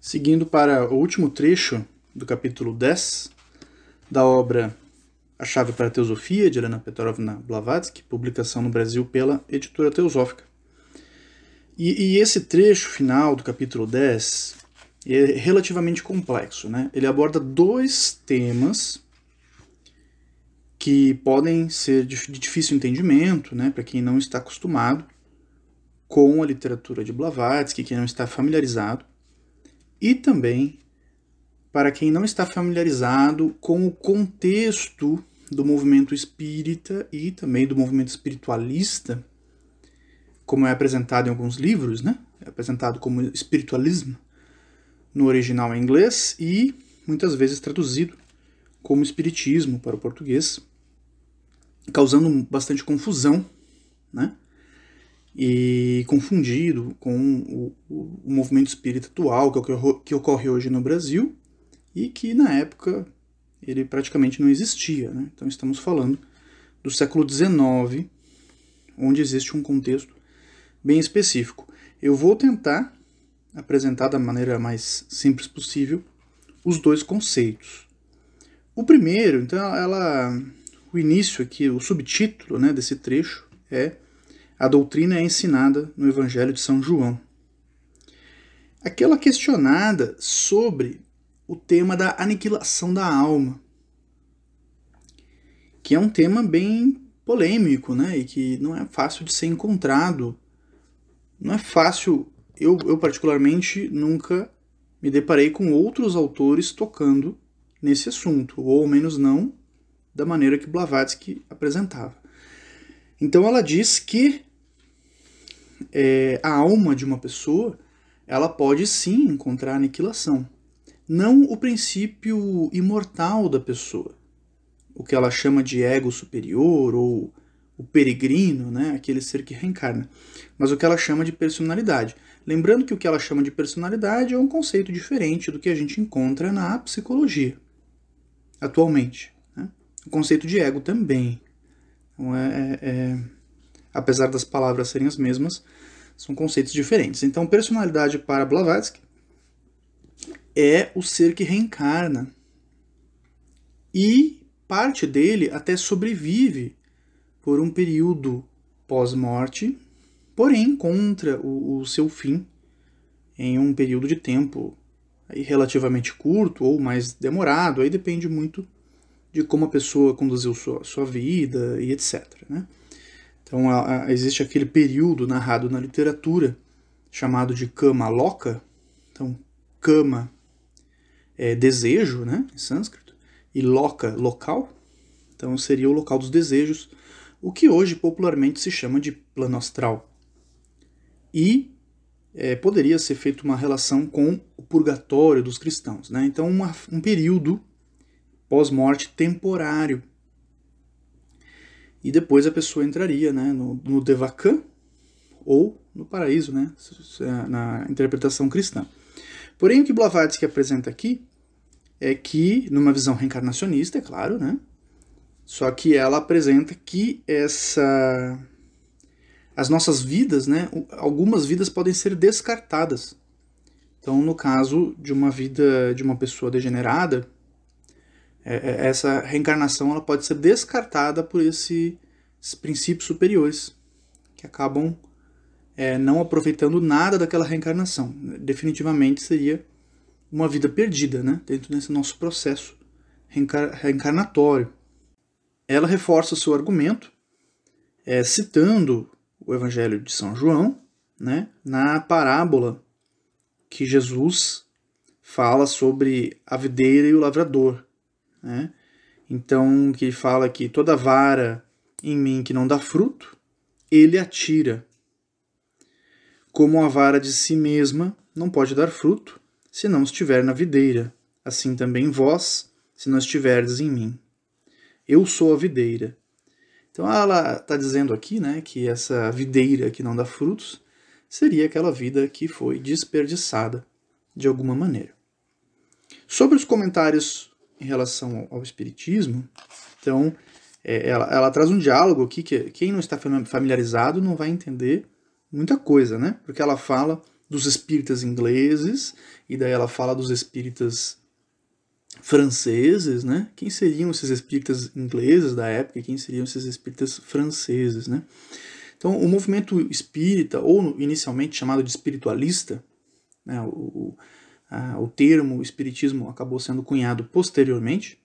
Seguindo para o último trecho do capítulo 10 da obra A Chave para a Teosofia, de Helena Petrovna Blavatsky, publicação no Brasil pela Editora Teosófica. E, e, esse trecho final do capítulo 10 é relativamente complexo. Né? Ele aborda dois temas que podem ser de difícil entendimento né, para quem não está acostumado com a literatura de Blavatsky, quem não está familiarizado e também para quem não está familiarizado com o contexto do movimento espírita e também do movimento espiritualista, como é apresentado em alguns livros, né? É apresentado como espiritualismo no original em inglês e muitas vezes traduzido como espiritismo para o português, causando bastante confusão, né? E confundido com o, o, o movimento espírita atual que ocorre, que ocorre hoje no Brasil e que na época ele praticamente não existia. Né? Então estamos falando do século XIX, onde existe um contexto bem específico. Eu vou tentar apresentar da maneira mais simples possível os dois conceitos. O primeiro, então, ela, o início aqui, o subtítulo né, desse trecho é a doutrina é ensinada no Evangelho de São João. Aquela questionada sobre o tema da aniquilação da alma, que é um tema bem polêmico, né, e que não é fácil de ser encontrado. Não é fácil, eu, eu particularmente nunca me deparei com outros autores tocando nesse assunto, ou ao menos não da maneira que Blavatsky apresentava. Então ela diz que é, a alma de uma pessoa ela pode sim encontrar aniquilação. Não o princípio imortal da pessoa, o que ela chama de ego superior ou o peregrino, né, aquele ser que reencarna, mas o que ela chama de personalidade. Lembrando que o que ela chama de personalidade é um conceito diferente do que a gente encontra na psicologia atualmente. Né? O conceito de ego também. Então é, é, é apesar das palavras serem as mesmas, são conceitos diferentes. Então, personalidade para Blavatsky é o ser que reencarna. E parte dele até sobrevive por um período pós-morte, porém encontra o, o, seu fim em um período de tempo relativamente curto ou mais demorado, aí depende muito de como a pessoa conduziu sua, sua vida e etc. Né? Então a, a, existe aquele período narrado na literatura chamado de kama loka. Então kama é desejo, né, em sânscrito, e loka local. Então seria o local dos desejos, o que hoje popularmente se chama de plano astral. E é, poderia ser feita uma relação com o purgatório dos cristãos. Né? Então, uma, um período pós-morte temporário e depois a pessoa entraria né, no, no Devakan ou no paraíso, né, na interpretação cristã. Porém, o que Blavatsky apresenta aqui é que, numa visão reencarnacionista, é claro, né, só que ela apresenta que essa as nossas vidas, né, algumas vidas podem ser descartadas. Então, no caso de uma vida de uma pessoa degenerada, é, é, essa reencarnação ela pode ser descartada por esse, esses princípios superiores que acabam é, não aproveitando nada daquela reencarnação. Definitivamente seria uma vida perdida né, dentro desse nosso processo reencar reencarnatório. Ela reforça seu argumento é, citando o Evangelho de São João né, na parábola que Jesus fala sobre a videira e o lavrador. Né? Então, que fala que toda vara em mim que não dá fruto, ele atira. Como a vara de si mesma não pode dar fruto, se não estiver na videira, assim também vós, se não estiverdes em mim. Eu sou a videira. Então ela está dizendo aqui né, que essa videira que não dá frutos seria aquela vida que foi desperdiçada de alguma maneira. Sobre os comentários em relação ao, Espiritismo, então é, ela, ela, traz um diálogo aqui que quem não está familiarizado não vai entender muita coisa, né? Porque ela fala dos espíritas ingleses, e daí ela fala dos espíritas franceses, né? Quem seriam esses espíritas ingleses da época quem seriam esses espíritas franceses, né? Então, o movimento espírita, ou inicialmente chamado de espiritualista, né, o, a, o termo espiritismo acabou sendo cunhado posteriormente,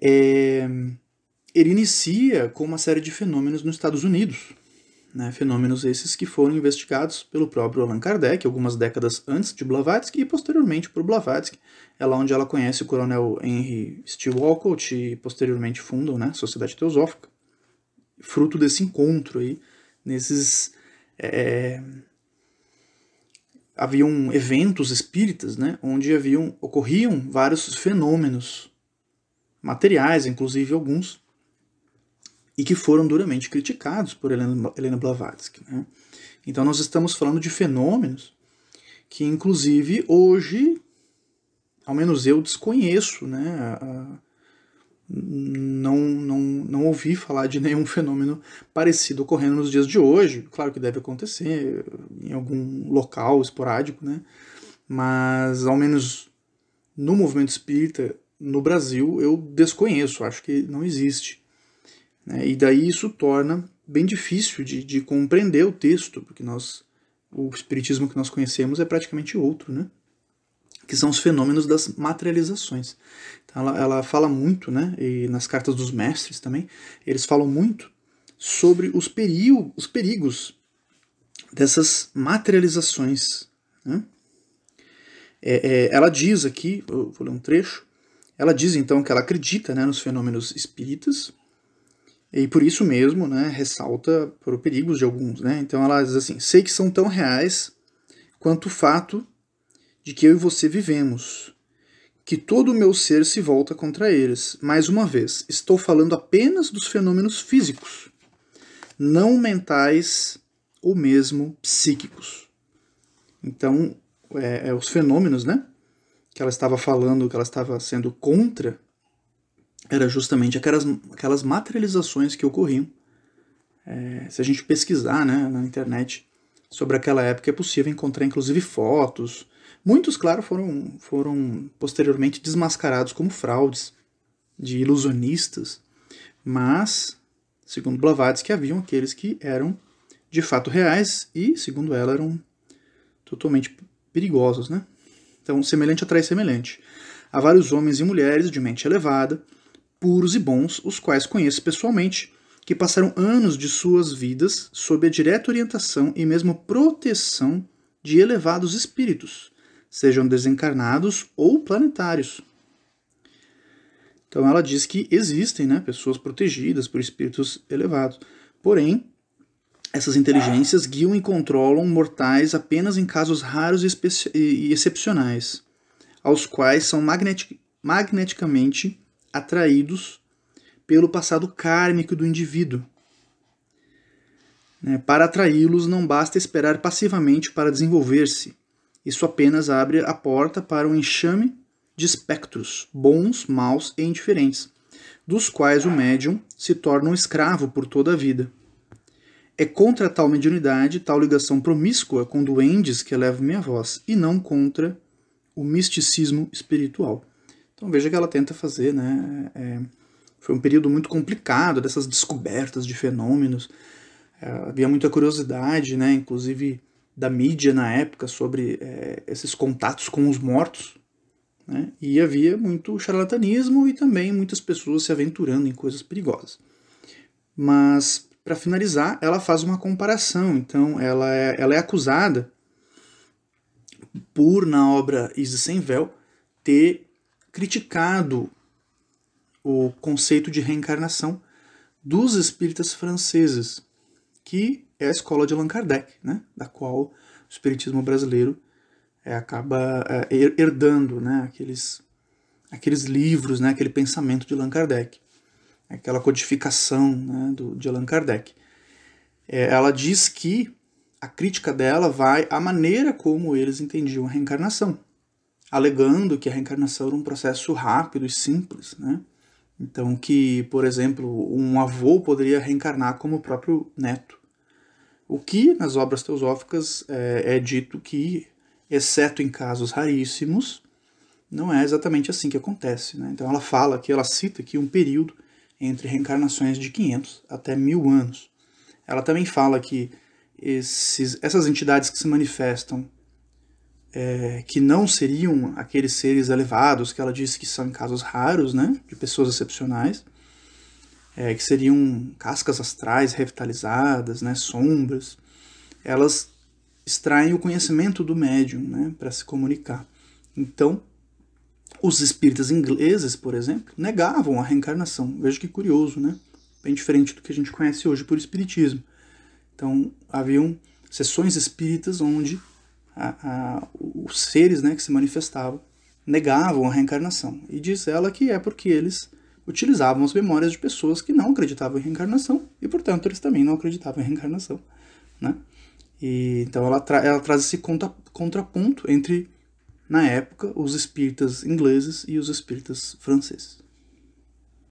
é, ele inicia com uma série de fenômenos nos Estados Unidos, né, fenômenos esses que foram investigados pelo próprio Allan Kardec algumas décadas antes de Blavatsky e posteriormente por Blavatsky. É lá onde ela conhece o coronel Henry Steele Walcott e posteriormente fundam né, a Sociedade Teosófica. Fruto desse encontro aí, nesses... É, haviam eventos espíritas, né, onde haviam, ocorriam vários fenômenos materiais, inclusive alguns, e que foram duramente criticados por Helena, Helena Blavatsky. Né? Então nós estamos falando de fenômenos que, inclusive, hoje, ao menos eu desconheço, né? A, não, não, não ouvi falar de nenhum fenômeno parecido ocorrendo nos dias de hoje. Claro que deve acontecer em algum local esporádico, né? mas ao menos no movimento espírita no Brasil eu desconheço, acho que não existe. Né? E daí isso torna bem difícil de, de compreender o texto, porque nós o espiritismo que nós conhecemos é praticamente outro, né? Que são os fenômenos das materializações. Então ela, ela fala muito, né? e nas cartas dos mestres também, eles falam muito sobre os, perigo, os perigos dessas materializações. Né? É, é, ela diz aqui, vou ler um trecho, ela diz então que ela acredita né, nos fenômenos espíritas, e por isso mesmo, né, ressalta por perigos de alguns, né? Então ela diz assim: "Sei que são tão reais quanto o fato de que eu e você vivemos, que todo o meu ser se volta contra eles. Mais uma vez, estou falando apenas dos fenômenos físicos, não mentais ou mesmo psíquicos. Então, é, é os fenômenos, né? Que ela estava falando, que ela estava sendo contra, era justamente aquelas, aquelas materializações que ocorriam. É, se a gente pesquisar né, na internet sobre aquela época, é possível encontrar inclusive fotos. Muitos, claro, foram, foram posteriormente desmascarados como fraudes de ilusionistas, mas, segundo Blavatsky, haviam aqueles que eram de fato reais e, segundo ela, eram totalmente perigosos. Né? Então, semelhante atrai semelhante. Há vários homens e mulheres de mente elevada puros e bons, os quais conheço pessoalmente, que passaram anos de suas vidas sob a direta orientação e mesmo proteção de elevados espíritos, sejam desencarnados ou planetários. Então ela diz que existem né, pessoas protegidas por espíritos elevados. Porém, essas inteligências guiam e controlam mortais apenas em casos raros e, excepcionais, aos quais são magnetic magneticamente atraídos pelo passado kármico do indivíduo. Né? Para atraí-los, não basta esperar passivamente para desenvolver-se. Isso apenas abre a porta para um enxame de espectros, bons, maus e indiferentes, dos quais o médium se torna um escravo por toda a vida. É contra tal mediunidade, tal ligação promíscua com duendes que elevo minha voz, e não contra o misticismo espiritual. Então veja que ela tenta fazer, né? É, foi um período muito complicado dessas descobertas de fenômenos. É, havia muita curiosidade, né? Inclusive da mídia na época sobre é, esses contatos com os mortos. Né? E havia muito charlatanismo e também muitas pessoas se aventurando em coisas perigosas. Mas, para finalizar, ela faz uma comparação. Então, ela é, ela é acusada por, na obra Isis Sem Véu, ter criticado o conceito de reencarnação dos espíritas franceses, que é a escola de Allan Kardec, né, da qual o espiritismo brasileiro é, acaba é, herdando né, aqueles, aqueles livros, né, aquele pensamento de Allan Kardec, aquela codificação né, do, de Allan Kardec. É, ela diz que a crítica dela vai à maneira como eles entendiam a reencarnação alegando que a reencarnação era um processo rápido e simples, né? Então que, por exemplo, um avô poderia reencarnar como o próprio neto. O que nas obras teosóficas é, é dito que, exceto em casos raríssimos, não é exatamente assim que acontece. Né? Então ela fala que ela cita aqui um período entre reencarnações de 500 até mil anos. Ela também fala que esses, essas entidades que se manifestam, é, que não seriam aqueles seres elevados que ela disse que são em casos raros, né, de pessoas excepcionais, é, que seriam cascas astrais revitalizadas, né, sombras, elas extraem o conhecimento do médium né, para se comunicar. Então, os espíritas ingleses, por exemplo, negavam a reencarnação. Veja que curioso, né? Bem diferente do que a gente conhece hoje por espiritismo. Então, haviam sessões espíritas onde a, a, os seres né, que se manifestavam negavam a reencarnação. E diz ela que é porque eles utilizavam as memórias de pessoas que não acreditavam em reencarnação e, portanto, eles também não acreditavam em reencarnação. Né? E, então, ela, tra ela traz esse contra contraponto entre, na época, os espíritas ingleses e os espíritas franceses.